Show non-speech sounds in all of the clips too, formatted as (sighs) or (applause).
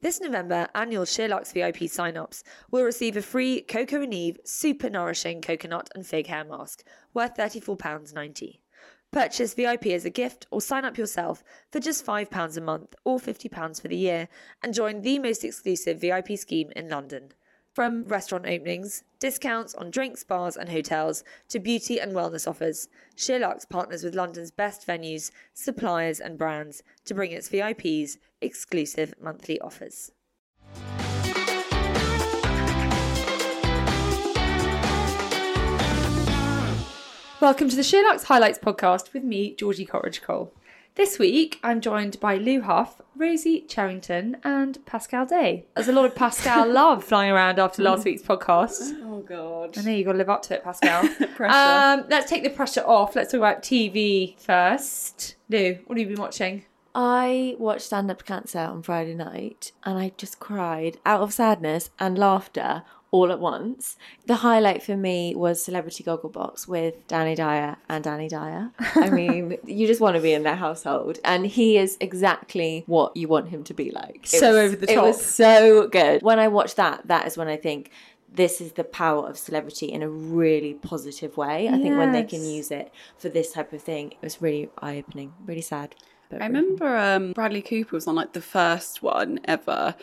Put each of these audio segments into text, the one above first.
This November, annual Sheerluxe VIP sign-ups will receive a free Coco and Eve super nourishing coconut and fig hair mask worth £34.90. Purchase VIP as a gift or sign up yourself for just £5 a month or £50 for the year and join the most exclusive VIP scheme in London. From restaurant openings, discounts on drinks, bars, and hotels to beauty and wellness offers, Sheerluxe partners with London's best venues, suppliers, and brands to bring its VIPs exclusive monthly offers. Welcome to the Sheerluxe Highlights podcast with me, Georgie Coleridge Cole. This week, I'm joined by Lou Huff, Rosie Charrington, and Pascal Day. There's a lot of Pascal (laughs) love flying around after last week's podcast. Oh god. I know you've got to live up to it, Pascal. (laughs) Pressure. Um, let's take the pressure off. Let's talk about TV first. Lou, what have you been watching? I watched Stand Up to Cancer on Friday night and I just cried out of sadness and laughter all at once. The highlight for me was Celebrity Gogglebox with Danny Dyer and Dani Dyer. I (laughs) mean, you just want to be in their household. And he is exactly what you want him to be like. It So was- over the top. It was so good. When I watch that, that is when I think this is the power of celebrity in a really positive way. I think when they can use it for this type of thing, it was really eye opening, really sad. I remember um, Bradley Cooper was on like the first one ever,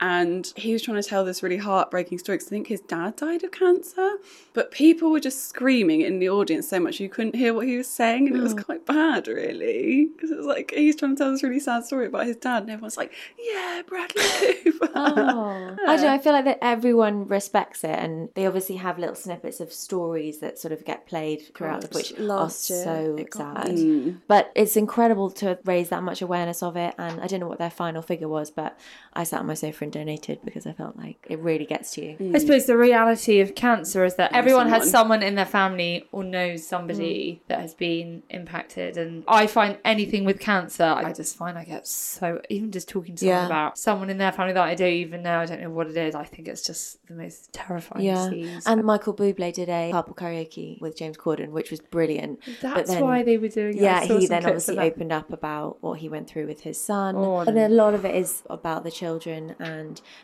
and he was trying to tell this really heartbreaking story 'cause I think his dad died of cancer, but people were just screaming in the audience so much you couldn't hear what he was saying, and it was quite bad, really, because it was like he's trying to tell this really sad story about his dad, and everyone's like, "Yeah, Bradley Cooper." (laughs) Oh, I don't know. I feel like that everyone respects it, and they obviously have little snippets of stories that sort of get played throughout the God, which are last year so sad. Mm. But it's incredible to raise that much awareness of it, and I don't know what their final figure was, but I sat on my sofa and donated because I felt like it really gets to you. Mm. I suppose the reality of cancer is that everyone has someone. someone in their family or knows somebody mm. that has been impacted. And I find anything with cancer, I just find I get so, even just talking to someone Yeah. about someone in their family that I don't even know, I don't know what it is, I think it's just the most terrifying Yeah, disease. and Michael Bublé did a carpool karaoke with James Corden, which was brilliant. but That's then- why they were doing it. Yeah, he then obviously opened up about what he went through with his son. Oh, and then a lot of it is about the children. And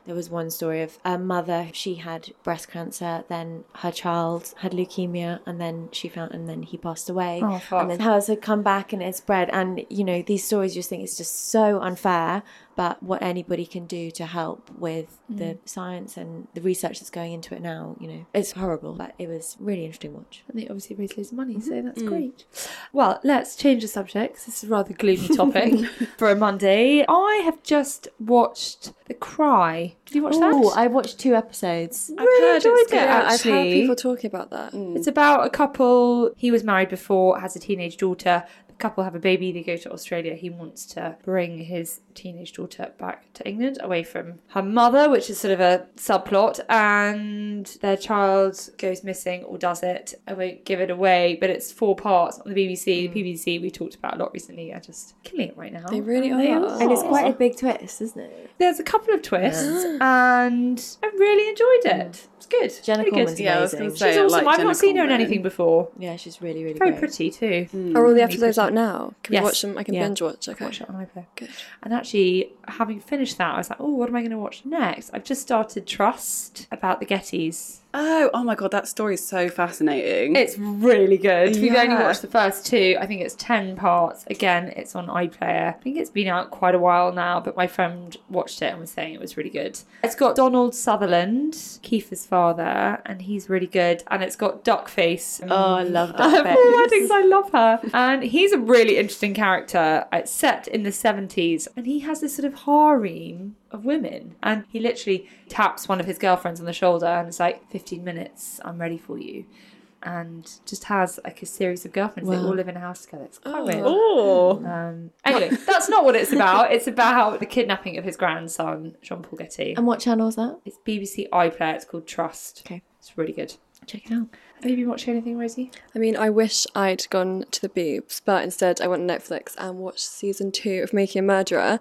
there was one story of a mother, she had breast cancer, then her child had leukemia, and then she found, and then he passed away. Oh, fuck. And then hers had come back and it spread. And, you know, these stories you just think it's just so unfair. But what anybody can do to help with the Mm. science and the research that's going into it now, you know, it's horrible. But it was really interesting watch. And they obviously raised loads of money, so Mm-hmm. that's great. Well, let's change the subject. This is a rather gloomy (laughs) topic for a Monday. I have just watched The Cry. Did you watch Oh, that? Oh, I watched two episodes. I've heard it's enjoyed good, it, Yeah, I've heard people talking about that. It's about a couple. He was married before, has a teenage daughter. The couple have a baby. They go to Australia. He wants to bring his teenage daughter back to England, away from her mother, which is sort of a subplot. And their child goes missing or does it. I won't give it away, but it's four parts on the BBC. The mm. BBC we talked about a lot recently. Are just killing it right now. They really They are. And it's quite a big twist, isn't it? There's a couple of twists, (gasps) and I really enjoyed it. Mm. It's good. Jenna really good. Coleman's Yeah, I was amazing. gonna say, She's awesome. like I've Jenna not seen her in anything before. Yeah, she's really, really Very great. pretty too. Mm. Are all the Really episodes pretty. Out now? Can Yes. we watch them? I can Yeah. binge watch. Okay. Watch it on iPlayer. Good. And actually, having finished that, I was like, oh, what am I going to watch next? I've just started Trust about the Gettys. Oh, oh my god, that story is so fascinating. It's really good. We've only watched the first two. I think it's 10 parts. Again, it's on iPlayer. I think it's been out quite a while now, but my friend watched it and was saying it was really good. It's got Donald Sutherland, Kiefer's father, and he's really good. And it's got Duckface. Oh, I love (laughs) Of that. weddings, I love her. And he's a really interesting character. It's set in the 70s, and he has this sort of harem of women. And he literally taps one of his girlfriends on the shoulder and it's like, 15 minutes, I'm ready for you. and just has like a series of girlfriends. They all live in a house together. It's quite weird. Oh. Um, anyway, that's not what it's about. It's about the kidnapping of his grandson, Jean Paul Getty. And what channel is that? It's BBC iPlayer. It's called Trust. Okay. It's really good. Check it out. Have you been watching anything, Rosie? I mean, I wish I'd gone to the boobs, but instead I went on Netflix and watched season two of Making a Murderer,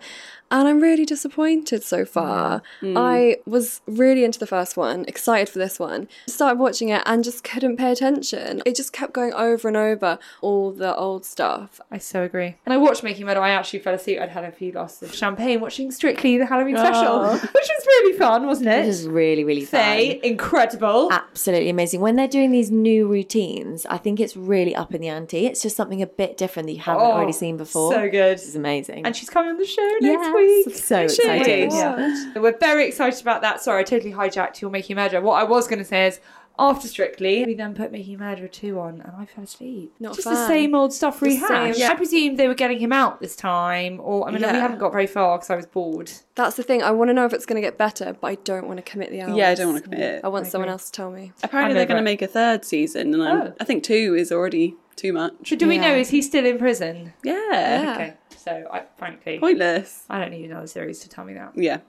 and I'm really disappointed so far. Mm. I was really into the first one, excited for this one, started watching it and just couldn't pay attention. It just kept going over and over all the old stuff. I so agree. And I watched Making Murder. I actually fell asleep. I'd had a few glasses of champagne watching Strictly the Halloween ah. special, (laughs) which was really fun, wasn't it? This is really, really Faye, fun. incredible. Absolutely amazing. When they're doing these new routines, I think it's really up in the ante. It's just something a bit different that you haven't Oh, already seen before. so good. This is amazing. and she's coming on the show next Yes, week. So Isn't excited. Yeah. We're very excited about that. Sorry, I totally hijacked your Making Murder. What I was going to say is, after Strictly, we then put Making Murder 2 on, and I fell asleep. Not a Just the same old stuff The same- rehashed. Yeah. I presume they were getting him out this time, or I mean, we haven't got very far because I was bored. That's the thing. I want to know if it's going to get better, but I don't want to commit the hours. Yeah, I don't want to commit. I want I someone agree. else to tell me. Apparently, I'm they're going to make a third season, and I'm, Oh. I think two is already too much. So do we Yeah. know is he still in prison? Yeah. Yeah. Okay, so I frankly, Pointless. I don't need another series to tell me that. Yeah.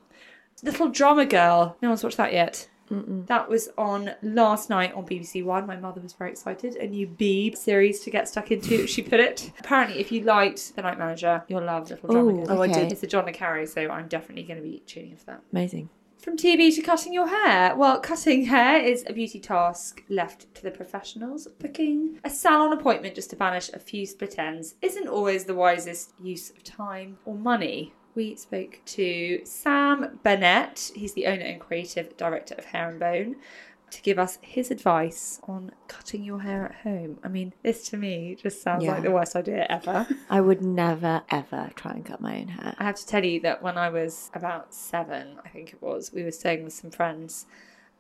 Little Drummer Girl. No one's watched that yet. That was on last night on BBC One. My mother was very excited. A new Beeb series to get stuck into, (laughs) she put it. Apparently, if you liked The Night Manager, you'll love Little Drummer Ooh, Girl. Oh, I did. It's a John le Carre, so I'm definitely going to be tuning in for that. amazing. From TV to cutting your hair. Well, cutting hair is a beauty task left to the professionals. Booking a salon appointment just to banish a few split ends isn't always the wisest use of time or money. We spoke to Sam Burnett, he's the owner and creative director of Hare and Bone, to give us his advice on cutting your hair at home. I mean, this to me just sounds Yeah. like the worst idea ever. (laughs) I would never, ever try and cut my own hair. I have to tell you that when I was about seven, I think it was, we were staying with some friends,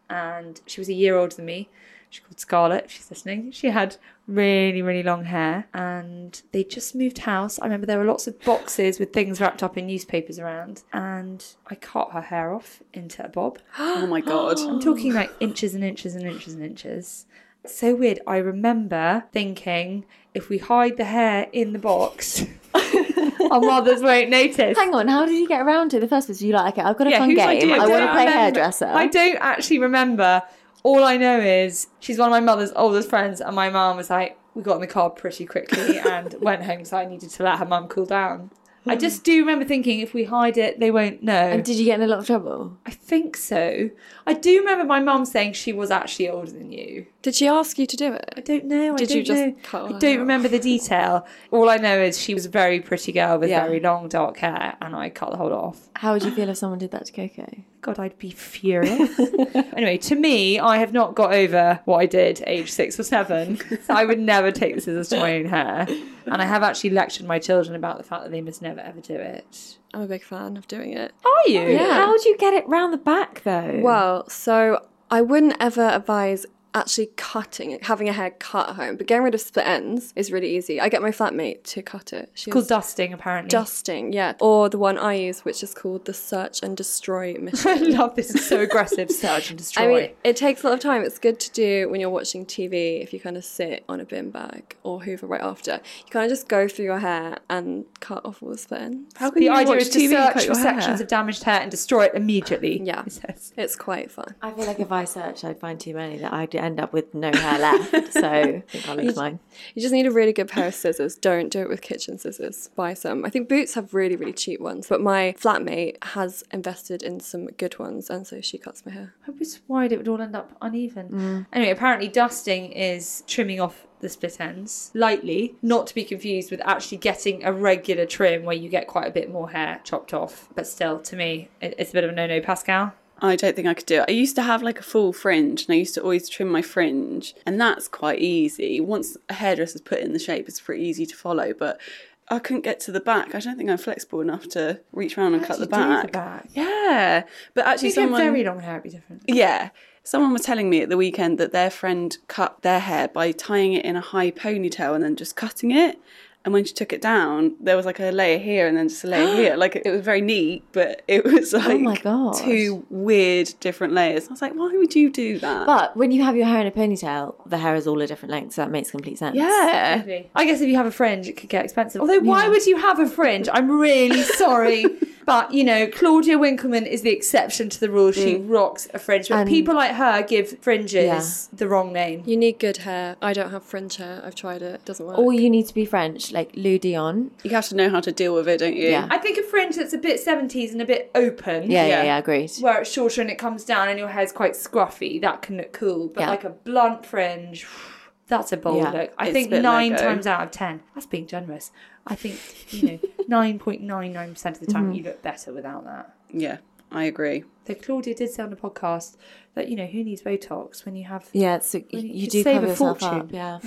and she was a year older than me. She's called Scarlett, if she's listening. She had really, really long hair, and they just moved house. I remember there were lots of boxes with things wrapped up in newspapers around, and I cut her hair off into a bob. (gasps) Oh my god. I'm talking like inches and inches and inches and inches. It's so weird. I remember thinking if we hide the hair in the box, (laughs) our mothers won't notice. Hang on, how did you get around to it? The first was you like, okay, I've got a Yeah, fun game. idea I want to play remember- hairdresser. I don't actually remember. All I know is she's one of my mother's oldest friends, and my mum was like, we got in the car pretty quickly (laughs) and went home, so I needed to let her mum cool down. I hmm. just do remember thinking if we hide it, they won't know. And did you get in a lot of trouble? I think so. I do remember my mum saying she was actually older than you. Did she ask you to do it? I don't know. Did I don't you just know. cut I don't off? remember the detail. All I know is she was a very pretty girl with Yeah. very long dark hair, and I cut the whole off. How would you feel if someone did that to Coco? God, I'd be furious. (laughs) anyway, to me, I have not got over what I did age six or seven. So I would never take the scissors to my own hair. And I have actually lectured my children about the fact that they must never ever do it. I'm a big fan of doing it. Are you? Yeah. How would you get it round the back though? Well, so I wouldn't ever advise actually cutting it, having a hair cut at home, but getting rid of split ends is really easy. I get my flatmate to cut it. She's It's called dusting, apparently. dusting, yeah. Or the one I use, which is called the search and destroy (laughs) I mission. love this. It's so aggressive. Search and (laughs) destroy. I mean, it takes a lot of time. It's good to do when you're watching TV if you kind of sit on a bin bag or hoover right after. You kind of just go through your hair and cut off all the split ends. How can the you idea watch is to TV and search cut for your sections hair? of damaged hair and destroy it immediately. Yeah. it says. It's quite fun. I feel like if I searched, I'd find too many that I'd end up with no hair left. So (laughs) I think I'll leave mine. You just need a really good pair of scissors. Don't do it with kitchen scissors. Buy some. I think Boots have really, really cheap ones, but my flatmate has invested in some good ones, and so she cuts my hair. I was worried it would all end up uneven. Mm. Anyway, apparently dusting is trimming off the split ends lightly, not to be confused with actually getting a regular trim where you get quite a bit more hair chopped off. But still, to me, it's a bit of a no-no, Pascal. I don't think I could do it. I used to have like a full fringe and I used to always trim my fringe, and that's quite easy. Once a hairdresser's put in the shape, it's pretty easy to follow, but I couldn't get to the back. I don't think I'm flexible enough to reach around and How cut the back. the back? Yeah, but actually, If you someone very long hair, it'd be different. Yeah. Someone was telling me at the weekend that their friend cut their hair by tying it in a high ponytail and then just cutting it. And when she took it down, there was like a layer here and then just a layer here. (gasps) Like it was very neat, but it was oh like Oh my God. two weird different layers. I was like, why would you do that? But when you have your hair in a ponytail, the hair is all a different length, so that makes complete sense. yeah. I guess if you have a fringe, it could get expensive. Although, why would you have a fringe? I'm really (laughs) sorry. But, you know, Claudia Winkleman is the exception to the rule. She mm. rocks a fringe. But And- people like her give fringes Yeah. the wrong name. You need good hair. I don't have fringe hair. I've tried it. It doesn't work. Or you need to be French, like Lou Doillon. You have to know how to deal with it, don't you? Yeah. I think a fringe that's a bit 70s and a bit open. Yeah, yeah, Yeah. yeah, agreed. Where it's shorter and it comes down and your hair's quite scruffy, that can look cool. But Yeah. like a blunt fringe, (sighs) that's a bold Yeah. look. I think nine Lego. times out of ten, that's being generous. I think, you know, 9.99% of the time Mm-hmm. you look better without that. Yeah, I agree. Though Claudia did say on the podcast that, you know, who needs Botox when you have. Yeah, so Well, you, you you do save cover a yourself fortune. up. Yeah.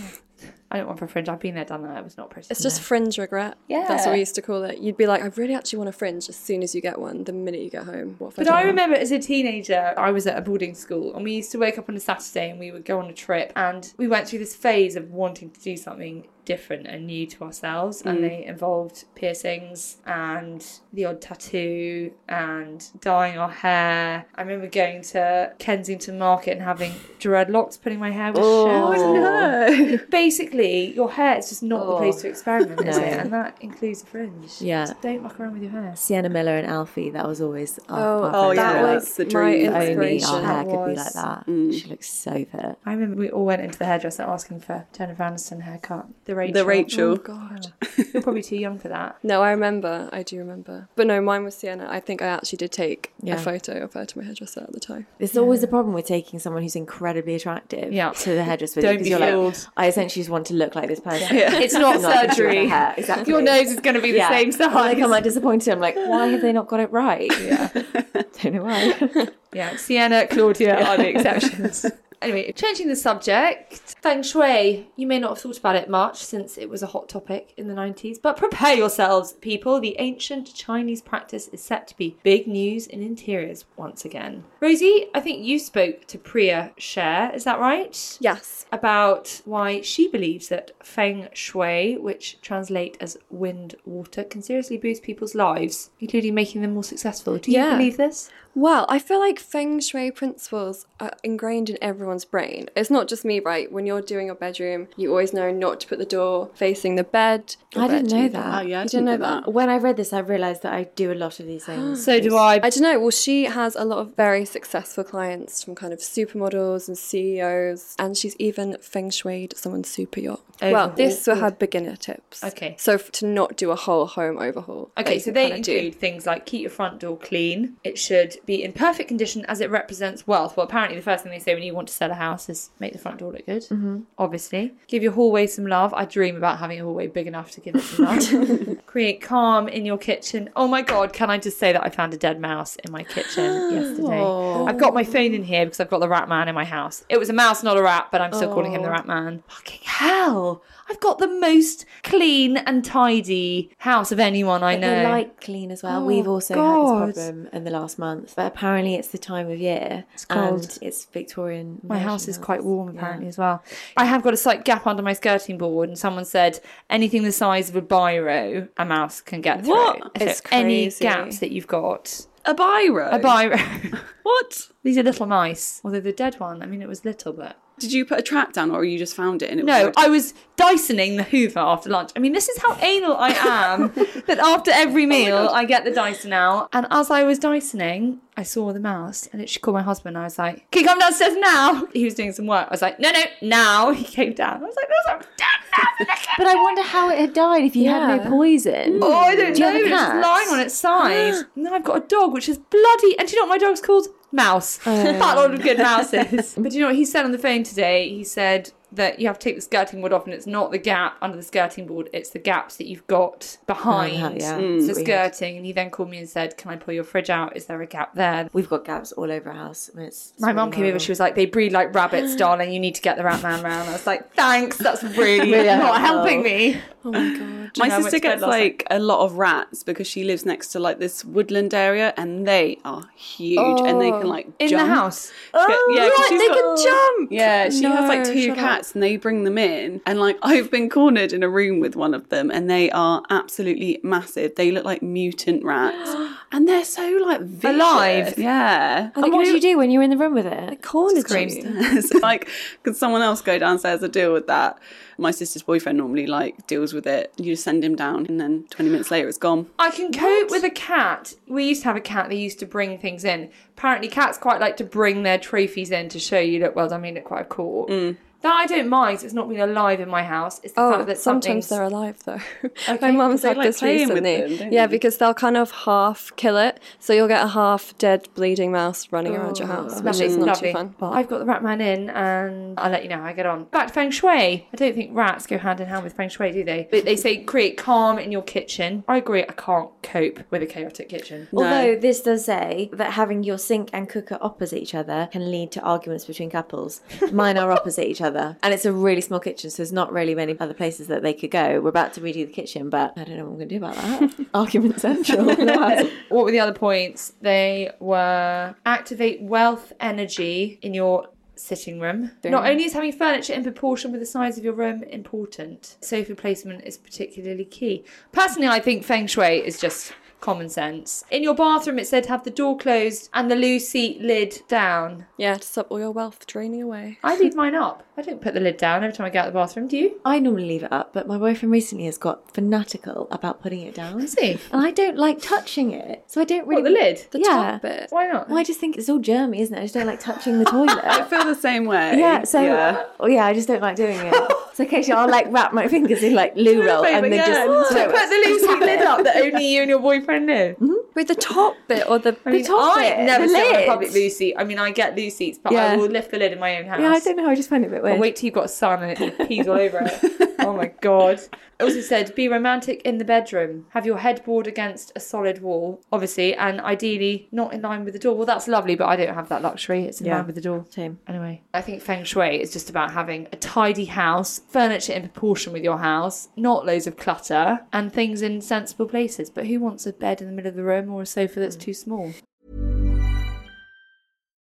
I don't want for a fringe. I've been there, done that. I was not pretty. It's just fringe regret. Yeah, that's what we used to call it. You'd be like, I really actually want a fringe as soon as you get one, the minute you get home. What But don't I remember as a teenager, I was at a boarding school and we used to wake up on a Saturday and we would go on a trip and we went through this phase of wanting to do something different and new to ourselves and mm. they involved piercings and the odd tattoo and dyeing our hair. I remember going to Kensington Market and having dreadlocks, putting my hair with Oh, no. (laughs) Basically, your hair is just not the Oh. place to experiment, is (laughs) it? And that includes a fringe. Yeah. So don't muck around with your hair. Sienna Miller and Alfie, that was always our, Oh, our Oh, yeah, were like, that's the my dream. if only our hair That could be like that. Mm. She looks so fit. I remember we all went into the hairdresser asking for Jennifer Aniston haircut. The Rachel. The Rachel. Oh, God. You're probably too young for that. (laughs) No, I remember. I do remember. But no, mine was Sienna. I think I actually did take Yeah. a photo of her to my hairdresser at the time. There's always a problem with taking someone who's incredibly attractive Yeah. to the hairdresser (laughs) Don't because be you're like. I essentially just want to look like this person. (laughs) It's not (laughs) surgery. hair, Exactly. Your nose is going to be the Yeah. same size. Like, I'm like disappointed. I'm like, why have they not got it right? Yeah. (laughs) Don't know why. yeah, Sienna, Claudia are the exceptions. Anyway, changing the subject, Feng Shui. You may not have thought about it much since it was a hot topic in the 90s, but prepare yourselves, people. The ancient Chinese practice is set to be big news in interiors once again. Rosie, I think you spoke to Priya Sher, is that right? Yes. about why she believes that feng shui, which translate as wind water, can seriously boost people's lives, including making them more successful. Do you Yeah. believe this? Well, I feel like feng shui principles are ingrained in everyone's brain. It's not just me, right? When you're doing your bedroom, you always know not to put the door facing the bed. I didn't know either. that. Oh, yeah, I you didn't didn't know know that. that. when I read this, I realised that I do a lot of these (gasps) things. So do I. I don't know. Well, she has a lot of very successful clients from kind of supermodels and CEOs, and she's even feng shuied someone's super yacht. Oh, well, this were her beginner tips. Okay. So f- to not do a whole home overhaul. Okay, that so you they can do. include things like keep your front door clean. It should be in perfect condition as it represents wealth. Well, apparently, the first thing they say when you want to sell a house is make the front door look good. Mm-hmm. Obviously, give your hallway some love. I dream about having a hallway big enough to give it some love. (laughs) Create calm in your kitchen. Oh my god, can I just say that I found a dead mouse in my kitchen (gasps) yesterday? I've got my phone in here because I've got the rat man in my house. It was a mouse, not a rat, but I'm still calling him the rat man. Fucking hell! I've got the most clean and tidy house of anyone I But know. they like clean as well. Oh, We've also God. had this problem in the last month, but apparently it's the time of year. It's cold. And it's Victorian. My house is quite warm Yeah. apparently as well. I have got a slight gap under my skirting board, and someone said anything the size of a biro, a mouse can get through. What? So It's any crazy. gaps that you've got, A biro. a biro. (laughs) What? These are little mice. Although the dead one, I mean, it was little, but Did you put a track down, or you just found it and it was? no, like- I was Dysoning the Hoover after lunch. I mean, this is how anal I am. (laughs) that after every oh meal, I get the Dyson out, and as I was Dysoning, I saw the mouse, and it should call my husband. I was like, "Can you come downstairs now?" (laughs) He was doing some work. I was like, "No, no, now." (laughs) He came down. I was like, "No, I'm dead now." But I wonder how it had died if you had no poison. Oh, I don't Do know. have a It's lying on its side. (gasps) and then I've got a dog, which is bloody. And do you know what my dog's called? Mouse. Fat lot of good mouses. (laughs) but do you know what he said on the phone today? He said that you have to take the skirting board off, and it's not the gap under the skirting board; it's the gaps that you've got behind Oh, yeah. the That's what we had. skirting. And he then called me and said, "Can I pull your fridge out? Is there a gap there?" We've got gaps all over our house. I mean, it's, it's My really mum came over. She was like, "They breed like rabbits, darling. You need to get the rat man round." I was like, "Thanks. That's (laughs) really, Really not helpful. helping me." Oh my god. My know, sister gets last night. like a lot of rats because she lives next to like this woodland area, and they are huge, and they can oh. like In jump. the house. She get- yeah, 'cause What? she's They got- can jump. Yeah, she has like two cats, cats and they bring them in. And like (laughs) I've been cornered in a room with one of them and they are absolutely massive. They look like mutant rats. (gasps) and they're so like vicious. Alive? Yeah. And what do you do when you're in the room with it? Cornered Screams. you. (laughs) So, like, could someone else go downstairs to deal with that? My sister's boyfriend normally like deals with it. You just send him down, and then twenty minutes later, it's gone. I can cope with a cat. We used to have a cat that used to bring things in. Apparently, cats quite like to bring their trophies in to show you look well done, me look quite cool. That I don't mind. 'cause It's not been alive in my house. It's the Oh, fact that sometimes they're alive though. (laughs) Okay, My mum's they had like this playing with recently. them, yeah, they? because they'll kind of half kill it, so you'll get a half dead bleeding mouse running around your oh, house, which is not lovely. too fun. Well, I've got the rat man in, and I'll let you know how I get on. Back to feng shui. I don't think rats go hand in hand with feng shui, do they? But they say create calm in your kitchen. I agree. I can't cope with a chaotic kitchen. Although this does say that having your sink and cooker opposite each other can lead to arguments between couples. (laughs) Mine are opposite each other, and it's a really small kitchen, so there's not really many other places that they could go. We're about to redo the kitchen, but I don't know what I'm going to do about that. (laughs) Argument central. (laughs) What were the other points? They were activate wealth energy in your sitting room. Not only is having furniture in proportion with the size of your room important, sofa placement is particularly key. Personally, I think feng shui is just common sense. In your bathroom, it said have the door closed and the loo seat lid down. Yeah, to stop all your wealth draining away. I leave mine up. I don't put the lid down every time I get out of the bathroom. Do you? I normally leave it up, but my boyfriend recently has got fanatical about putting it down. See, And I don't like touching it, so I don't really. what the lid? The Yeah. top bit. Why not? Well, I just think it's all germy, isn't it? I just don't like touching the (laughs) toilet. I feel the same way. Yeah, so yeah. oh yeah, I just don't like doing it. so occasionally I'll like wrap my fingers in like loo roll and then yeah. just So put the loo seat lid up that (laughs) only you and your boyfriend know. Mm-hmm. With the top bit or the, (laughs) I mean, top I bit, never the sit on a public loo seat. I mean, I get loo seats, but I will lift the lid in my own house. Yeah, I don't know. I just find it a bit I'll weird. wait till you've got sun and it pees all over it. (laughs) Oh my god. It also said be romantic in the bedroom. Have your headboard against a solid wall, obviously, and ideally not in line with the door. Well, that's lovely, but I don't have that luxury. It's in Yeah. line with the door. Same. Anyway, I think feng shui is just about having a tidy house, furniture in proportion with your house, not loads of clutter, and things in sensible places. But who wants a bed in the middle of the room or a sofa that's mm. too small?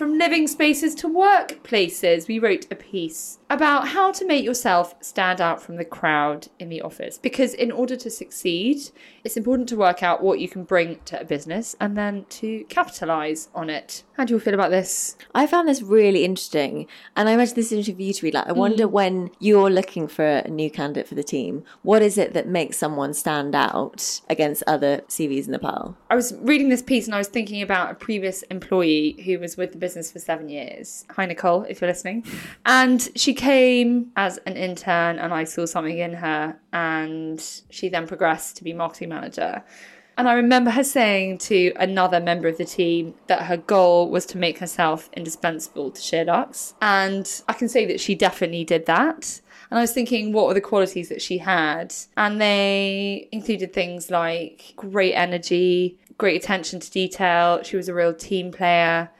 From living spaces to workplaces, we wrote a piece about how to make yourself stand out from the crowd in the office. Because in order to succeed, it's important to work out what you can bring to a business and then to capitalize on it. How do you feel about this? I found this really interesting, and I imagine this interview to be like, I wonder mm. when you're looking for a new candidate for the team, what is it that makes someone stand out against other CVs in the pile? I was reading this piece and I was thinking about a previous employee who was with the business for seven years. Hi, Nicole, if you're listening. And she came as an intern, and I saw something in her, and she then progressed to be marketing manager. And I remember her saying to another member of the team that her goal was to make herself indispensable to Sheerluxe. And I can say that she definitely did that. And I was thinking, what were the qualities that she had? And they included things like great energy, great attention to detail. She was a real team player.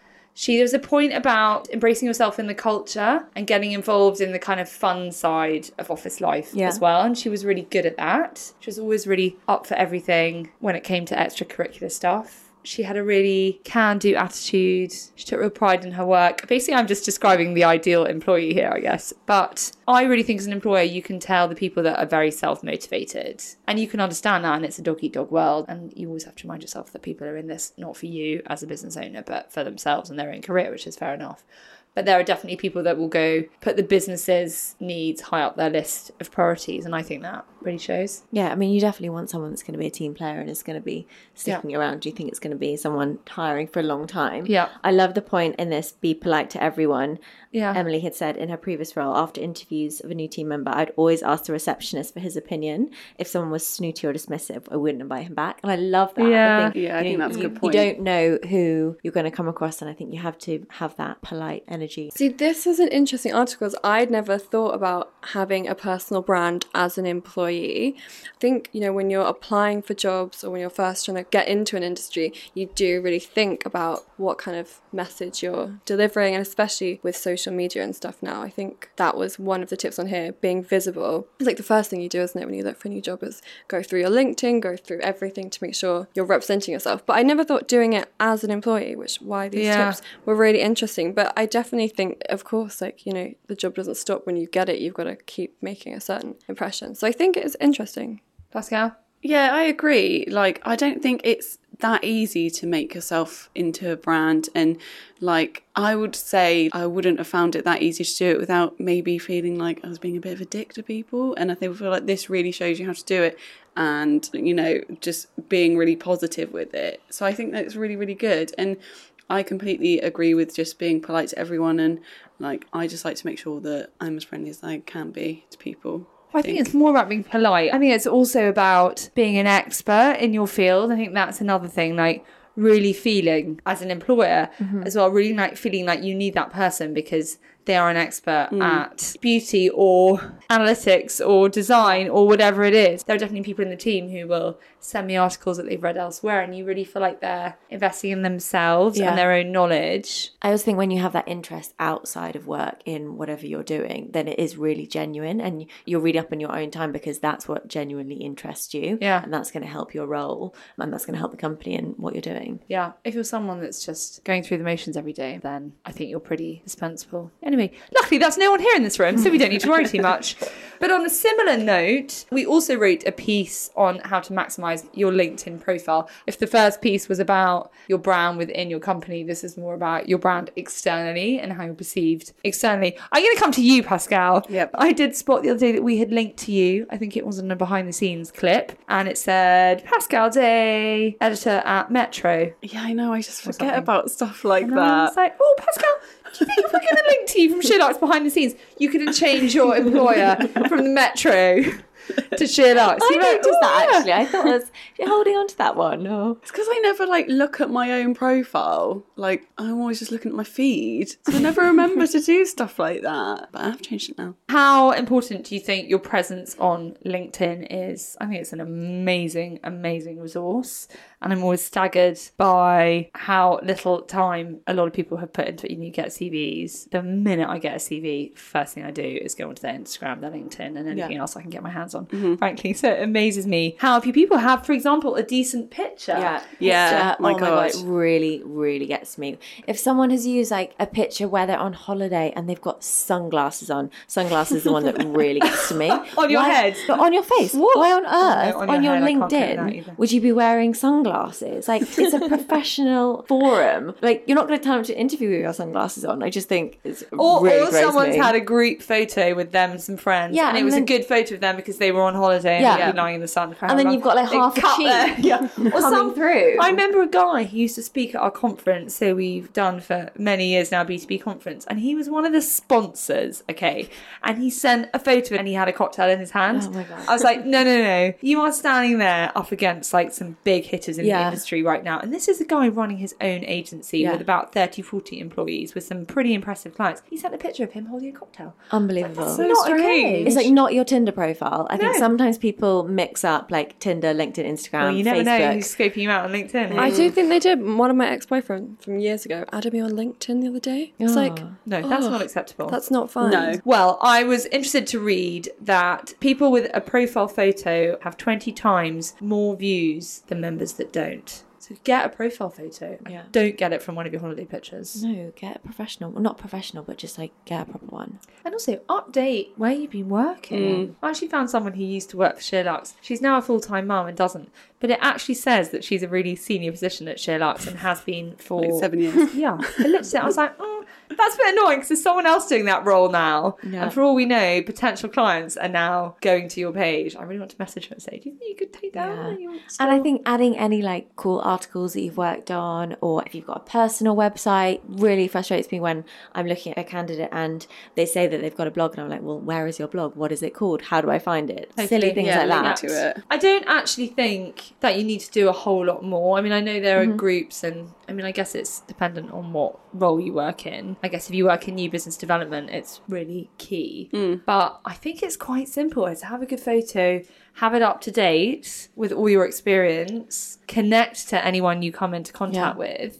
She there was a point about embracing yourself in the culture and getting involved in the kind of fun side of office life Yeah. as well. And she was really good at that. She was always really up for everything when it came to extracurricular stuff. She had a really can do attitude. She took real pride in her work. Basically, I'm just describing the ideal employee here, I guess. But I really think as an employer, you can tell the people that are very self motivated. And you can understand that. And it's a dog eat dog world. And you always have to remind yourself that people are in this not for you as a business owner, but for themselves and their own career, which is fair enough. But there are definitely people that will go put the business's needs high up their list of priorities. And I think that really shows. Yeah, I mean, you definitely want someone that's going to be a team player and is going to be sticking around. Do you think it's going to be someone hiring for a long time? Yeah. I love the point in this be polite to everyone. Yeah. Emily had said in her previous role, after interviews of a new team member, I'd always ask the receptionist for his opinion. If someone was snooty or dismissive, I wouldn't invite him back. And I love that. Yeah. I think, Yeah, I think know, that's a good point. You don't know who you're going to come across, and I think you have to have that polite energy. See, this is an interesting article. I'd never thought about having a personal brand as an employee. I think, you know, when you're applying for jobs or when you're first trying to get into an industry, you do really think about what kind of message you're delivering, and especially with social media and stuff now. I think that was one of the tips on here being visible. It's like the first thing you do, isn't it, when you look for a new job, is go through your LinkedIn, go through everything to make sure you're representing yourself. But I never thought doing it as an employee, which why these Yeah. tips were really interesting. But I definitely think, of course, like, you know, the job doesn't stop when you get it. You've got to keep making a certain impression. So I think it's interesting. Pascal? Yeah, I agree. Like, I don't think it's that easy to make yourself into a brand. And, like, I would say I wouldn't have found it that easy to do it without maybe feeling like I was being a bit of a dick to people. And I think I feel like this really shows you how to do it and, you know, just being really positive with it. So I think that's really, really good. And I completely agree with just being polite to everyone. And, like, I just like to make sure that I'm as friendly as I can be to people. I think it's more about being polite. I think it's also about being an expert in your field. I think that's another thing, like really feeling as an employer mm-hmm. as well, really like feeling like you need that person because they are an expert mm. at beauty or analytics or design or whatever it is. There are definitely people in the team who will send me articles that they've read elsewhere and you really feel like they're investing in themselves Yeah. and their own knowledge. I always think when you have that interest outside of work in whatever you're doing, then it is really genuine and you're reading up in your own time because that's what genuinely interests you. Yeah. And that's going to help your role and that's going to help the company and what you're doing. Yeah, if you're someone that's just going through the motions every day, then I think you're pretty dispensable. Anyway, luckily that's no one here in this room, so we don't need to worry too much. (laughs) But on a similar note, we also wrote a piece on how to maximize your LinkedIn profile. If the first piece was about your brand within your company, this is more about your brand externally and how you're perceived externally. I'm going to come to you, Pascal. Yep. I did spot the other day that we had linked to you. I think it was in a behind the scenes clip, and it said Pascal Day, editor at Metro. Yeah, I know. I just forget about stuff like And I was that. like, oh, Pascal, do you think we're going to link to from Sheerluxe behind the scenes, you could change your employer from the Metro to Sheerluxe? I You're like, noticed "Oh, that yeah." actually. I thought I was you're (laughs) holding on to that one. Oh. It's because I never like look at my own profile. Like I'm always just looking at my feed, so I never remember to do stuff like that. But I've changed it now. How important do you think your presence on LinkedIn is? I think it's an amazing, amazing resource. And I'm always staggered by how little time a lot of people have put into it. You know, you get CVs. The minute I get a CV, first thing I do is go onto their Instagram, their LinkedIn, and anything else I can get my hands on, frankly. So it amazes me how few people have, for example, a decent picture. Yeah. Yeah, It's, uh, my oh my god, God. it really, really gets me. If someone has used like a picture where they're on holiday and they've got sunglasses on, sunglasses is the one that really gets to me. (laughs) On your Why- head? But on your face. What? Why on earth, on on, your your, head, I can't cope with that LinkedIn, would you be wearing sunglasses? Like, it's a (laughs) professional forum. Like, you're not going to tell them to interview with your sunglasses on. I just think it's Or, really or someone's me. had a group photo with them and some friends, Yeah, and it was then- a good photo of them because they were on holiday and Yeah. they'd be lying in the sun. And then you've got, like, half a cheek (laughs) yeah. or some, through. I remember a guy who used to speak at our conference, so we've done for many years now, B2B conference, and he was one of the sponsors, okay? And he sent a photo and he had a cocktail in his hand. Oh my God. I was like, no, no, no. You are standing there up against like some big hitters in the industry right now. And this is a guy running his own agency Yeah. with about 30, 40 employees with some pretty impressive clients. He sent a picture of him holding a cocktail. Unbelievable. That's not okay. It's like not your Tinder profile. I think sometimes people mix up like Tinder, LinkedIn, Instagram, Well, you never Facebook. know who's scoping you out on LinkedIn. I do think they did. One of my ex boyfriends from years ago added me on LinkedIn the other day. It's like, ah. no, that's oh, not acceptable. that's not fine. No. Well, I was interested to read that people with a profile photo have 20 times more views than members that don't. So get a profile photo. Yeah. Don't get it from one of your holiday pictures. No, get a professional. Well, not professional, but just like get a proper one. And also update where you've been working. Mm. I actually found someone who used to work for Sheerluxe. She's now a full time mum and doesn't. But it actually says that she's a really senior position at Sheerluxe and has been (laughs) for Like seven years. (laughs) Yeah. I looked at it, I was like, mm, that's a bit annoying because there's someone else doing that role now. Yeah. And for all we know, potential clients are now going to your page. I really want to message her and say, do you think you could take down your And I think adding any like cool articles that you've worked on, or if you've got a personal website, really frustrates me when I'm looking at a candidate and they say that they've got a blog, and I'm like, well, where is your blog? What is it called? How do I find it? Silly things yeah, like that. to it. I don't actually think that you need to do a whole lot more. I mean, I know there are Mm-hmm. groups, and I mean, I guess it's dependent on what role you work in. I guess if you work in new business development, it's really key. Mm. But I think it's quite simple. It's have a good photo, have it up to date with all your experience, connect to anyone you come into contact Yeah. with.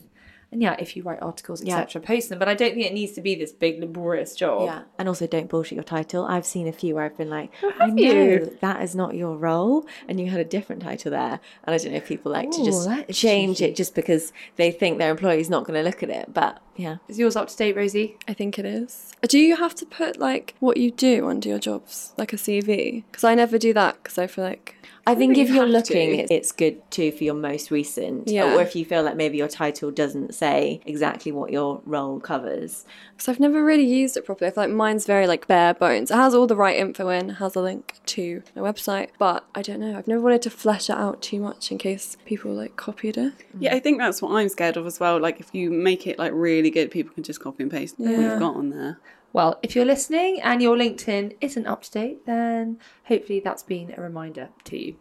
And yeah, if you write articles, Yeah. etc., post them. But I don't think it needs to be this big laborious job. Yeah, and also don't bullshit your title. I've seen a few where I've been like, Oh, I know you? that is not your role, and you had a different title there. And I don't know if people like to just change cheeky. it just because they think their employee's not going to look at it. But yeah, Is yours up to date, Rosie? I think it is. Do you have to put like what you do under your jobs, like a CV? Because I never do that because I feel like I think if you're have to. looking, it's- it's good too for your most recent. Yeah. Or if you feel like maybe your title doesn't say exactly what your role covers. because I've never really used it properly. I feel like mine's very like bare bones. It has all the right info in, has a link to my website, but I don't know. I've never wanted to flesh it out too much in case people like copied it. Yeah, I think that's what I'm scared of as well. Like, if you make it like really good, people can just copy and paste what you've got on there. Well, if you're listening and your LinkedIn isn't up to date, then hopefully that's been a reminder to you.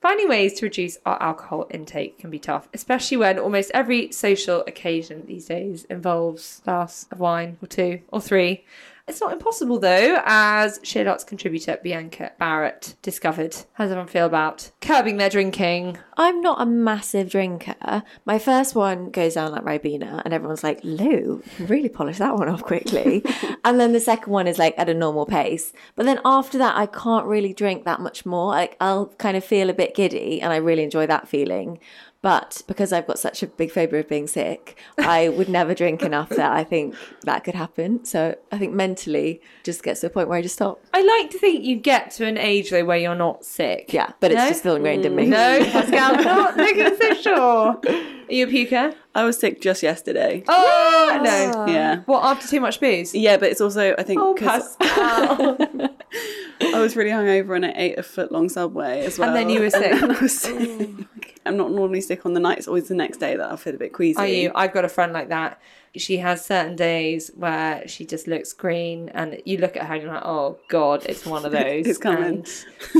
Finding ways to reduce our alcohol intake can be tough, especially when almost every social occasion these days involves a glass of wine or two or three. It's not impossible though, as Sheerluxe contributor Bianca Barrett discovered. How does everyone feel about curbing their drinking? I'm not a massive drinker. My first one goes down like Ribena, and everyone's like, Lou, really polish that one off quickly. (laughs) and then the second one is like at a normal pace. But then after that, I can't really drink that much more. Like, I'll kind of feel a bit giddy, and I really enjoy that feeling. But because I've got such a big phobia of being sick, I would never drink enough that I think that could happen. So I think mentally just gets to a point where I just stop. I like to think you get to an age though where you're not sick. Yeah, but it's just still ingrained in me. Mm. No, Pascal, not (laughs) looking so sure. Are you a puker? I was sick just yesterday. Oh no! Yeah. What after too much booze? Yeah, but it's also I think oh, because Pascal. (laughs) I was really hungover and I ate a foot long subway as well. And then you were (laughs) sick. I was sick. Mm. I'm not normally sick on the night. It's always the next day that I feel a bit queasy. Are you? I've got a friend like that. She has certain days where she just looks green, and you look at her and you're like, "Oh God, it's one of (laughs) those." It's coming.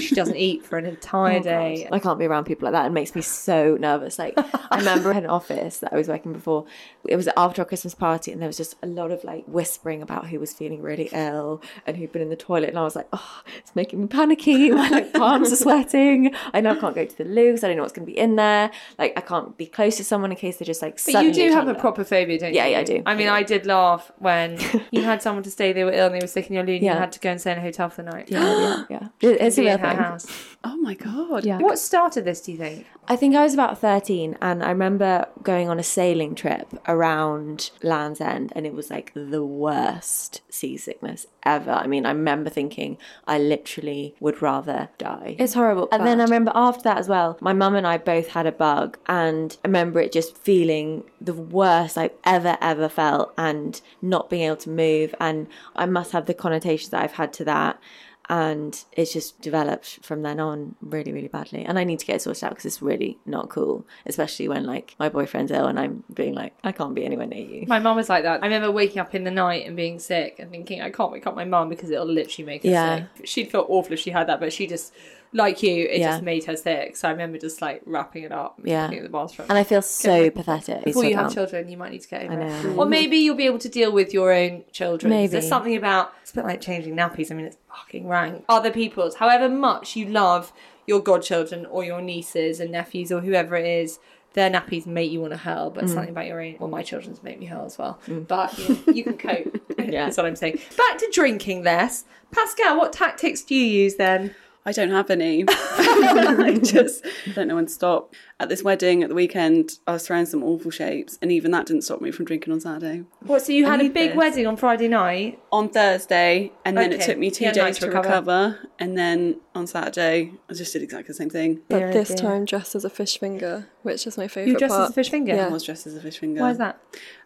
She doesn't (laughs) eat for an oh, entire day. I can't be around people like that. It makes me so nervous. Like I remember in an office that I was working before. It was after a Christmas party, and there was just a lot of like whispering about who was feeling really ill and who'd been in the toilet. And I was like, oh, it's making me panicky. My like, (laughs) palms are sweating. I know I can't go to the loo because I don't know what's going to be in there. Like I can't be close to someone in case they're just like. But you do have a proper phobia, don't you? Yeah, yeah, I do. I mean, I did laugh when (laughs) you had someone to stay, they were ill, and they were sick in your loo, and you had to go and stay in a hotel for the night. Yeah, yeah, yeah. (gasps) It's a real thing. house. Oh my god. Yeah. What started this? Do you think? I think I was about 13 and I remember going on a sailing trip around Land's End and it was like the worst seasickness ever. I mean, I remember thinking I literally would rather die. It's horrible. And then I remember after that as well, my mum and I both had a bug, and I remember it just feeling the worst I've ever, ever felt, and not being able to move. And I must have the connotations that I've had to that. And it's just developed from then on really, really badly. And I need to get it sorted out because it's really not cool, especially when like my boyfriend's ill and I'm being like, I can't be anywhere near you. My mum was like that. I remember waking up in the night and being sick and thinking, I can't wake up my mum because it'll literally make her Yeah. sick. She'd feel awful if she had that, but she just, like you, it Yeah. just made her sick. So I remember just like wrapping it up, Yeah. in the bathroom. And I feel so pathetic. Before you have children, you might need to get over I know, it. Or maybe you'll be able to deal with your own children. Maybe. There's something about, it's a bit like changing nappies. I mean, it's fucking rank. Other people's, however much you love your godchildren or your nieces and nephews or whoever it is, their nappies make you want to hurl, Mm. but something about your own, well, my children's make me hurl as well. But you, know, you can cope. (laughs) Yeah. That's what I'm saying. Back to drinking less. Pascal, what tactics do you use then? I don't have any. (laughs) I just don't know when to stop. At this wedding at the weekend, I was throwing some awful shapes, and even that didn't stop me from drinking on Saturday. What? So you had a big this. wedding on Friday night? On Thursday, and then it took me two Yeah, nice days to recover. recover. and then on Saturday, I just did exactly the same thing. But Dear, this dear. time dressed as a fish finger, which is my favourite You dressed part. as a fish finger. I was dressed as a fish finger. Why is that?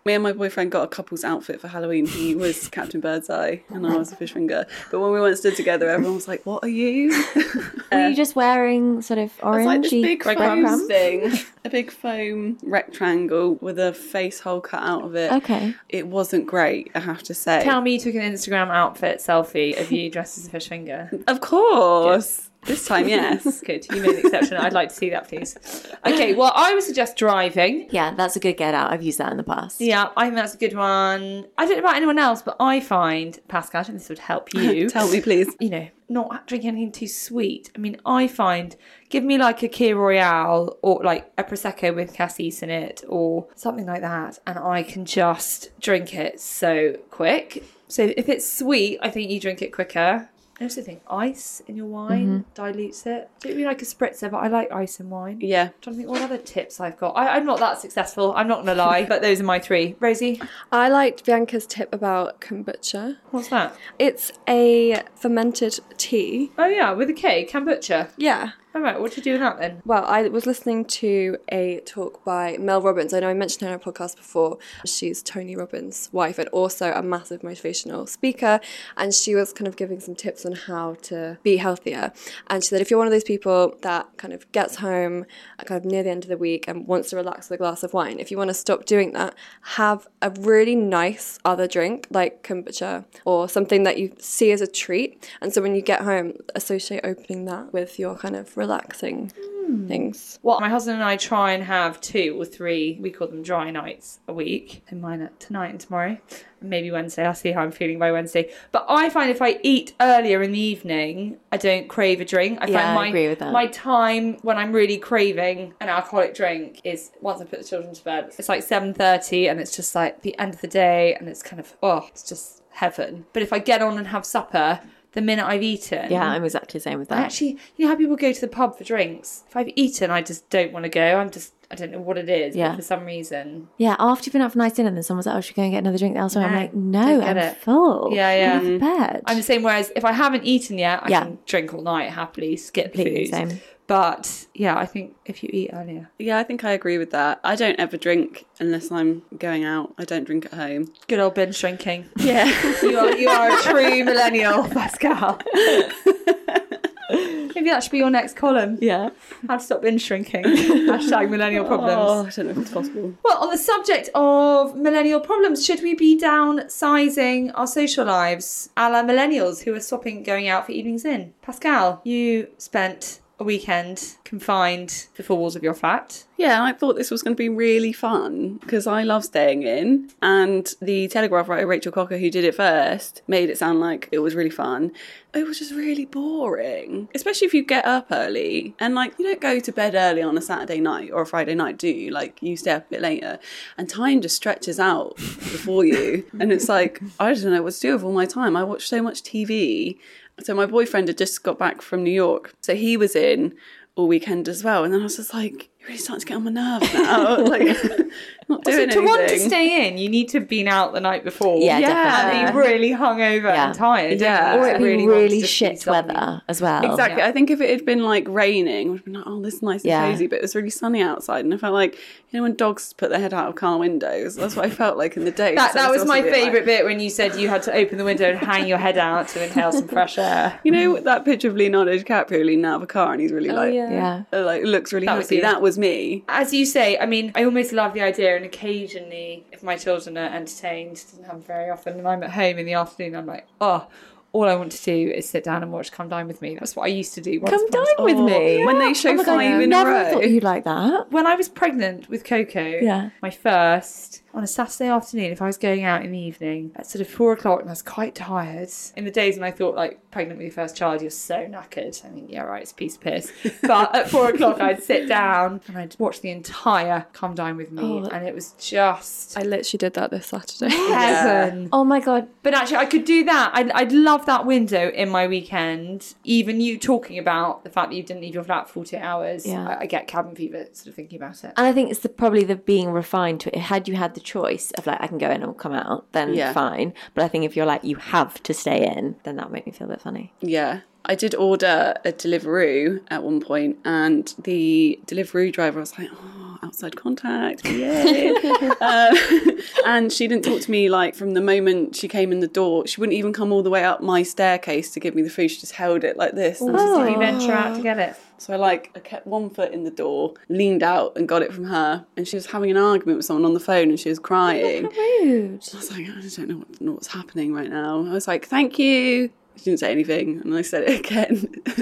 Me and my boyfriend got a couple's outfit for Halloween. He was Captain Birdseye, and I was a fish finger. But when we went stood together, everyone was like, "What are you?" Were you um, just wearing sort of It's like orangey big foam breadcrumbs? thing, a big foam rectangle with a face hole cut out of it. Okay. It wasn't great, I have to say. Tell me you took an Instagram outfit selfie of you dressed as a fish finger. Of course. This time, yes. (laughs) Good, you made an exception. I'd like to see that, please. Okay, well, I would suggest driving. Yeah, that's a good get out. I've used that in the past. Yeah, I think that's a good one. I don't know about anyone else, but I find, Pascal, I think this would help you. (laughs) Tell me, please. you know, not drinking anything too sweet. I mean, I find give me like a Kir Royale or like a prosecco with cassis in it or something like that, and I can just drink it so quick. So if it's sweet, I think you drink it quicker. I also think ice in your wine mm-hmm. dilutes it. Don't be like a spritzer, but I like ice in wine. Yeah. I'm trying to think what other tips I've got. I, I'm not that successful. I'm not gonna lie, but those are my three. Rosie, (laughs) I liked Bianca's tip about kombucha. what's that? It's a fermented tea. Oh yeah, with a K, kombucha. Yeah. All right, what do you do that then? Well, I was listening to a talk by Mel Robbins. I know I mentioned her on a podcast before. She's Tony Robbins' wife and also a massive motivational speaker. And she was kind of giving some tips on how to be healthier. And she said, if you're one of those people that kind of gets home uh, kind of near the end of the week and wants to relax with a glass of wine, if you want to stop doing that, have a really nice other drink like kombucha or something that you see as a treat. And so when you get home, associate opening that with your kind of relaxing hmm. things. Well, my husband and I try and have two or three, we call them dry nights a week. And mine are tonight and tomorrow. And maybe Wednesday. I'll see how I'm feeling by Wednesday. But I find if I eat earlier in the evening, I don't crave a drink. I Yeah, find I my, agree with that. my time when I'm really craving an alcoholic drink is once I put the children to bed. It's like 7.30 and it's just like the end of the day and it's kind of, oh, it's just heaven. But if I get on and have supper, the minute I've eaten, Yeah, I'm exactly the same with that. I actually, you know how people go to the pub for drinks? If I've eaten, I just don't want to go. I'm just, I don't know what it is. Yeah. But for some reason. Yeah, after you've been out for a nice dinner, then someone's like, "Oh, should we go and get another drink elsewhere?" I'm like, "No, don't I'm it. full. Yeah, yeah. I'm for bed." I'm the same. Whereas if I haven't eaten yet, I Yeah. can drink all night happily, skip Completely food. same. But yeah, I think if you eat earlier, Yeah, I think I agree with that. I don't ever drink unless I'm going out. I don't drink at home. good old binge drinking. Yeah. (laughs) you are you are a true (laughs) millennial, Pascal. (laughs) Maybe that should be your next column. yeah. How to stop binge drinking. (laughs) Hashtag millennial problems. oh, I don't know if it's possible. Well, on the subject of millennial problems, should we be downsizing our social lives a la millennials who are swapping going out for evenings in? Pascal, you spent a weekend confined to the four walls of your flat. Yeah, I thought this was going to be really fun because I love staying in. And the Telegraph writer Rachel Cocker, who did it first, made it sound like it was really fun. It was just really boring, especially if you get up early and like you don't go to bed early on a Saturday night or a Friday night, do you? Like you stay up a bit later, and time just stretches out before you. And it's like I don't know what to do with all my time. I watch so much TV. So my boyfriend had just got back from New York, so he was in all weekend as well. And then I was just like, you're really starting to get on my nerves now. (laughs) like, (laughs) not doing to anything. want to stay in, you need to have been out the night before. Yeah, Yeah. definitely. And be really hungover Yeah. and tired. Yeah. Or it'd be Really really, want to just be shit weather as well. Exactly. Yeah. I think if it had been like raining, we'd been like, oh, this is nice and Yeah. cozy, but it was really sunny outside. And I felt like, you know, when dogs put their head out of car windows, that's what I felt like in the day. That, So that it's was my also a bit like- favourite bit when you said you had to open the window and hang your head out to inhale some fresh air. You know that picture of Leonardo DiCaprio leaning out of a car and he's really like, Yeah. uh, like looks really That happy. you. That was me. As you say, I mean, I almost love the idea, and occasionally, if my children are entertained, doesn't happen very often, and I'm at home in the afternoon, I'm like, oh, all I want to do is sit down and watch Come Dine With Me. That's what I used to do. once Come a dine with time. me. Oh, when they oh show Oh my God, five I in a never row. thought you'd like that. When I was pregnant with Coco, Yeah. my first, on a Saturday afternoon, if I was going out in the evening at sort of four o'clock and I was quite tired, in the days when I thought like pregnant with your first child, you're so knackered. I mean, yeah, right, it's a piece of piss. (laughs) But at four o'clock, I'd sit down and I'd watch the entire Come Dine with Me, Oh. and it was just I literally did that this Saturday. heaven. Oh my god, But actually, I could do that. I'd, I'd love that window in my weekend. Even you talking about the fact that you didn't leave your flat for 48 hours. Yeah. I, I get cabin fever sort of thinking about it. And I think it's the probably the being refined to it. Had you had the choice of like I can go in or come out, then Yeah. fine. But I think if you're like you have to stay in, then that would make me feel a bit funny. Yeah. I did order a Deliveroo at one point, and the Deliveroo driver was like, "Oh, outside contact, yay!" uh, (laughs) and she didn't talk to me like from the moment she came in the door. She wouldn't even come all the way up my staircase to give me the food. She just held it like this. And Did you venture out to get it? So I like I kept one foot in the door, leaned out, and got it from her. And she was having an argument with someone on the phone, and she was crying. Rude. I was like, I just don't know, what, know what's happening right now. I was like, thank you. She didn't say anything, and I said it (laughs) again. I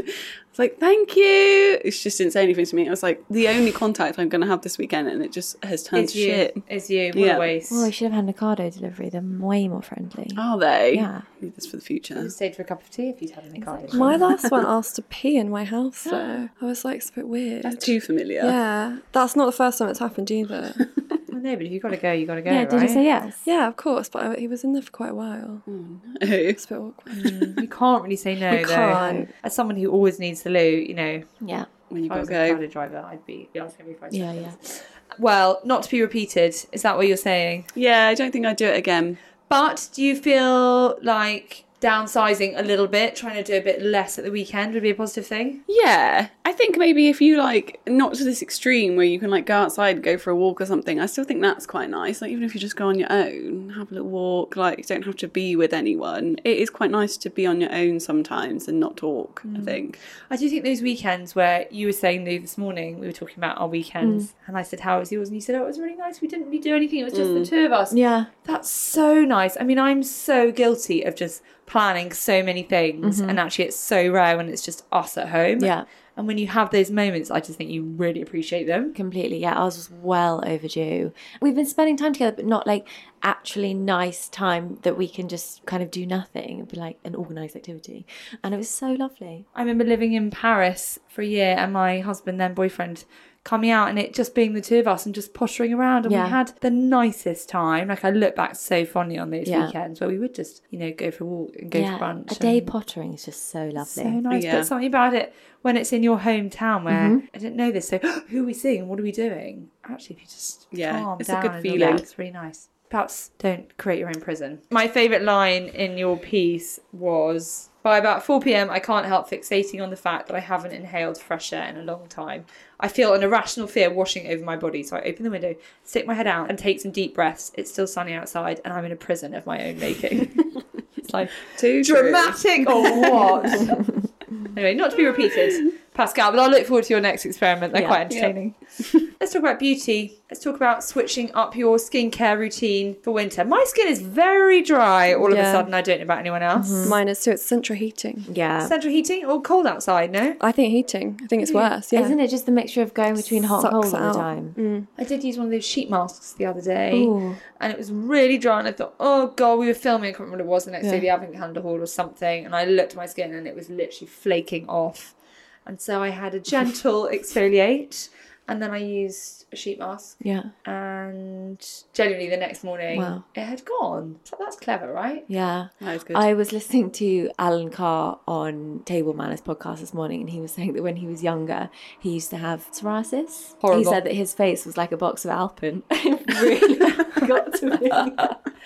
was like, thank you. She just didn't say anything to me. I was like, the only contact I'm going to have this weekend, and it just has turned It's to you. shit. It's you. What Yeah. a waste. Oh, I should have had Ocado delivery. They're way more friendly. Are they? Yeah. Need this for the future. You stayed for a cup of tea if you'd had any card. My last one asked to pee in my house though. (gasps) I was like, it's a bit weird. That's too familiar. yeah, that's not the first time it's happened either. (laughs) Oh, I know, but if you've got to go, you've got to go. Yeah, did he right? say yes? yeah, of course, but I, he was in there for quite a while. Oh, it's a bit awkward. (laughs) Mm, you can't really say no, We though. can't. As someone who always needs the loo, you know, Yeah. when you've I got was to a go. Ocado driver, I'd be asking every five Yeah, seconds. Well, not to be repeated. Is that what you're saying? Yeah, I don't think I'd do it again. But do you feel like downsizing a little bit, trying to do a bit less at the weekend would be a positive thing? Yeah, I think maybe if you like not to this extreme where you can like go outside and go for a walk or something, I still think that's quite nice. Like even if you just go on your own, have a little walk, like you don't have to be with anyone. It is quite nice to be on your own sometimes and not talk. I mm. think. I do think those weekends where you were saying Lou this morning, we were talking about our weekends, mm. and I said, How was yours? And you said, Oh, it was really nice. We didn't really do anything. It was just the mm. two of us. Yeah. That's so nice. I mean, I'm so guilty of just planning so many things, and mm-hmm. actually, it's so rare when it's just us at home. Yeah. And when you have those moments, I just think you really appreciate them. Completely, yeah. Ours was well overdue. We've been spending time together, but not like actually nice time that we can just kind of do nothing. It'd be like an organised activity. And it was so lovely. I remember living in Paris for a year, and my husband, then boyfriend, coming out, and it just being the two of us and just pottering around, and Yeah. we had the nicest time. Like I look back so fondly on those Yeah. weekends where we would just, you know, go for a walk and go yeah. for brunch. A day pottering is just so lovely. So nice, Yeah. but something about it when it's in your hometown where Mm-hmm. I didn't know this. So (gasps) who are we seeing? What are we doing? Actually, if you just Yeah, calm it's a good feeling. relax, it's really nice. Perhaps don't create your own prison. My favourite line in your piece was by about 4 pm, I can't help fixating on the fact that I haven't inhaled fresh air in a long time. I feel an irrational fear washing over my body, so I open the window, stick my head out, and take some deep breaths. It's still sunny outside, and I'm in a prison of my own making. (laughs) it's like Too true. dramatic or what? (laughs) anyway, not to be repeated, Pascal, but I'll look forward to your next experiment. They're Yeah. quite entertaining. Let's talk about beauty. Let's talk about switching up your skincare routine for winter. My skin is very dry all of a sudden. I don't know about anyone else. Mm-hmm. Mine is too. It's central heating. Yeah. Central heating or cold outside, no? I think heating. I think it's worse. Yeah. Isn't it just the mixture of going between hot and cold it all the out. time? Mm. I did use one of those sheet masks the other day, Ooh. and it was really dry. And I thought, oh god, we were filming. I can't remember what it was the next day, the Advent calendar haul or something. And I looked at my skin, and it was literally flaking off. And so I had a gentle (laughs) exfoliate, and then I used a sheet mask. Yeah. And genuinely, the next morning, Wow. it had gone. So that's clever, right? Yeah. That is good. I was listening to Alan Carr on Table Manners podcast this morning, and he was saying that when he was younger, he used to have psoriasis. He said that his face was like a box of Alpen. (laughs) It (laughs) really got to me.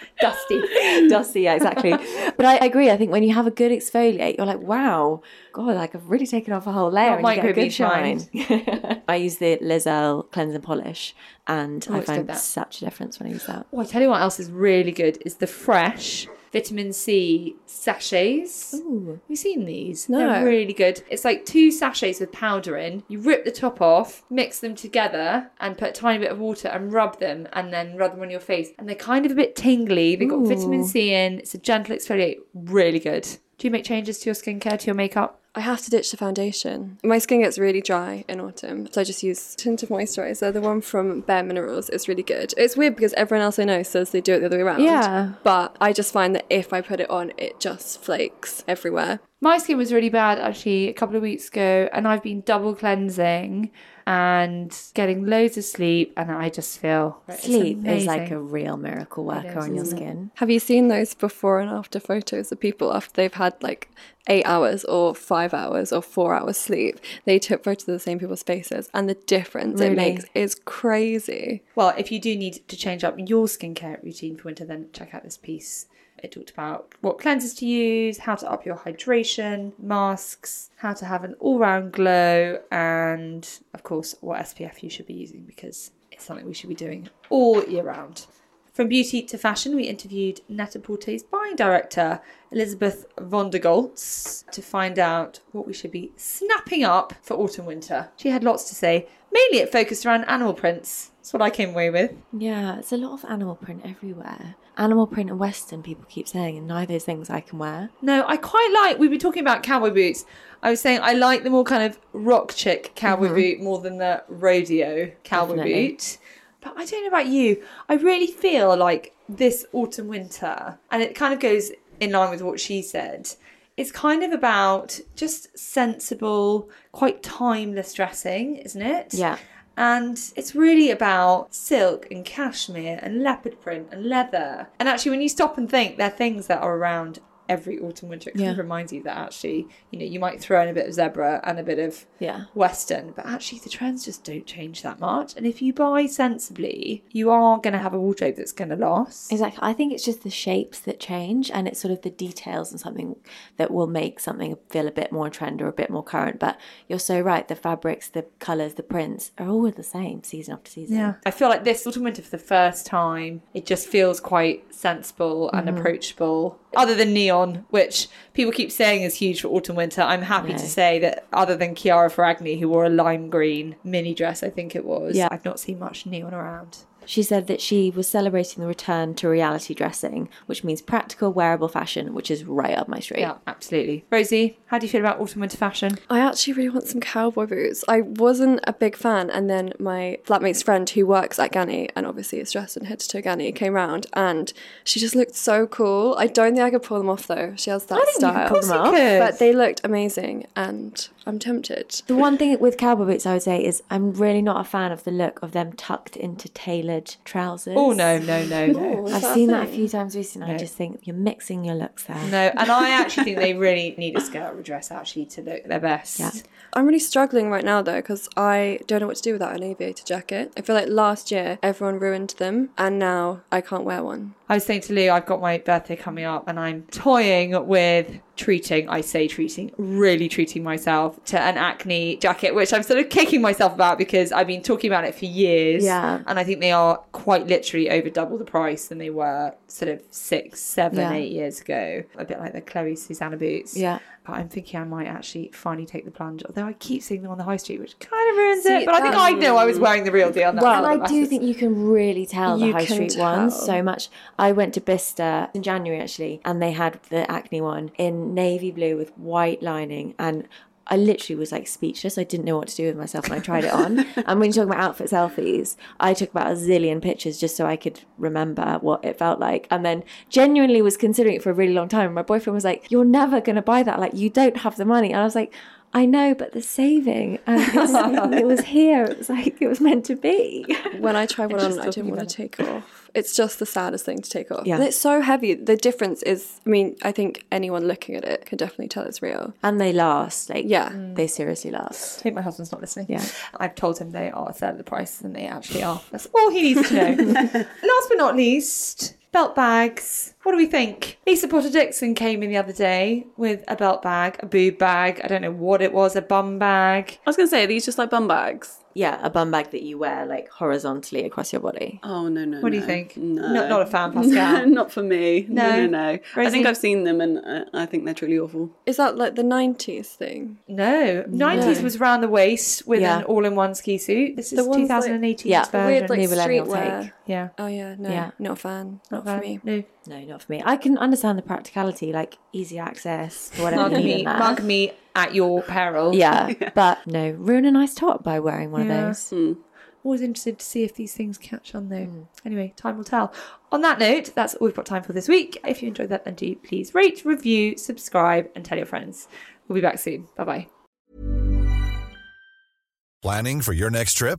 (laughs) Dusty. Dusty, yeah, exactly. But I agree. I think when you have a good exfoliate, you're like, wow, God, like I've really taken off a whole layer Not and you get a good shine. (laughs) I use the Liz Earle cleanse and polish, and I it's good, find such a difference when I use that. Oh, I tell you what else is really good is the fresh vitamin C sachets. Ooh. Have you seen these? No. They're really good. It's like two sachets with powder in. You rip the top off, mix them together, and put a tiny bit of water and rub them, and then rub them on your face. And they're kind of a bit tingly. They've got vitamin C in. It's a gentle exfoliate. Really good. Do you make changes to your skincare, to your makeup? I have to ditch the foundation. My skin gets really dry in autumn, so I just use tinted moisturizer. The one from Bare Minerals is really good. It's weird because everyone else I know says they do it the other way around. Yeah. But I just find that if I put it on, it just flakes everywhere. My skin was really bad actually a couple of weeks ago, and I've been double cleansing and getting loads of sleep, and I just feel Sleep is like a real miracle worker on your skin. Have you seen those before and after photos of people after they've had like eight hours or five hours or four hours sleep? They took photos of the same people's faces, and the difference it makes is crazy. Well, if you do need to change up your skincare routine for winter, then check out this piece. It talked about what cleansers to use, how to up your hydration, masks, how to have an all round glow, and of course, what SPF you should be using because it's something we should be doing all year round. From beauty to fashion, we interviewed Net-a-Porter's buying director, Elizabeth von der Goltz, to find out what we should be snapping up for autumn winter. She had lots to say. Mainly it focused around animal prints. That's what I came away with. Yeah, it's a lot of animal print everywhere. Animal print and Western, people keep saying, and neither of those things I can wear. No, I quite like. We've been talking about cowboy boots. I was saying I like the more kind of rock chick cowboy mm-hmm. boot more than the rodeo cowboy Definitely. boot. But I don't know about you. I really feel like this autumn winter, and it kind of goes in line with what she said. It's kind of about just sensible, quite timeless dressing, isn't it? Yeah. And it's really about silk and cashmere and leopard print and leather. And actually, when you stop and think, they're things that are around every autumn winter. It kind of reminds you that actually, you know, you might throw in a bit of zebra and a bit of Yeah. western, but actually the trends just don't change that much. And if you buy sensibly, you are going to have a wardrobe that's going to last. Exactly. I think it's just the shapes that change and it's sort of the details and something that will make something feel a bit more trend or a bit more current. But you're so right. The fabrics, the colours, the prints are all the same season after season. Yeah. I feel like this autumn winter for the first time, it just feels quite sensible and Mm-hmm. approachable. Other than neon, which people keep saying is huge for autumn winter, I'm happy No. to say that other than Chiara Ferragni, who wore a lime green mini dress, I think it was, Yeah. I've not seen much neon around. She said that she was celebrating the return to reality dressing, which means practical, wearable fashion, which is right up my street. Yeah, absolutely. Rosie, how do you feel about autumn winter fashion? I actually really want some cowboy boots. I wasn't a big fan, and then my flatmate's friend who works at Ganni and obviously is dressed in head to toe Ganni came round and she just looked so cool. I don't think I could pull them off though. She has that think you style. could pull them off. could. But they looked amazing and I'm tempted. The one thing with cowboy boots, I would say, is I'm really not a fan of the look of them tucked into tailored trousers. Oh, no, no, no, no. I've seen that a few times recently. I just think you're mixing your looks there. No, and I (laughs) actually think they really need a skirt or a dress actually to look their best. Yeah. I'm really struggling right now though because I don't know what to do without an aviator jacket. I feel like last year everyone ruined them and now I can't wear one. I was saying to Lou, I've got my birthday coming up and I'm toying with treating, I say treating, really treating myself to an acne jacket, which I'm sort of kicking myself about because I've been talking about it for years. Yeah. And I think they are quite literally over double the price than they were sort of six, seven, Yeah. eight years ago. A bit like the Chloe Susanna boots. Yeah. But I'm thinking I might actually finally take the plunge, although I keep seeing them on the high street, which kind of ruins See, it. But I think I um, know I was wearing the real deal. Well, And I (laughs) do think you can really tell the You high street ones so much. I went to Bicester in January actually, and they had the acne one in navy blue with white lining, and I literally was like speechless. I didn't know what to do with myself when I tried it on. (laughs) and when you're talking about outfit selfies, I took about a zillion pictures just so I could remember what it felt like. And then genuinely was considering it for a really long time. My boyfriend was like, You're never going to buy that. Like, you don't have the money. And I was like, I know, but the saving. And it's, (laughs) it was here. It was like, it was meant to be. When I tried (laughs) one on, I didn't want to take it off. It's just the saddest thing to take off. Yeah. And it's so heavy. The difference is, I mean, I think anyone looking at it can definitely tell it's real. And they last. Like, Yeah. Mm. they seriously last. I think my husband's not listening. Yeah. I've told him they are a third of the price and they actually are. That's all he needs to know. (laughs) Last but not least, belt bags. What do we think? Lisa Potter Dixon came in the other day with a belt bag, a boob bag. I don't know what it was, a bum bag. I was going to say, are these just like bum bags? Yeah, a bum bag that you wear like horizontally across your body. Oh, no, no. What do you no. think? No. Not, not a fan, Pascal. (laughs) not for me. No, No? no, no. I think I've seen them and uh, I think they're truly awful. Is that like the 90s thing? No, 90s was round the waist with Yeah. an all-in-one ski suit. This is The ones like- 2018 Yeah. version. Weird, like, New millennial streetwear. take. yeah. Oh, yeah. No, Yeah. not a fan. Not, Not for me. No. No, not not for me. I can understand the practicality, like easy access, whatever Mug you need me, in there. mug me at your peril. Yeah, (laughs) but no, ruin a nice top by wearing one Yeah. of those. Hmm. Always interested to see if these things catch on though. Hmm. Anyway, time will tell. On that note, that's all we've got time for this week. If you enjoyed that, then do please rate, review, subscribe, and tell your friends. We'll be back soon. Bye bye. Planning for your next trip?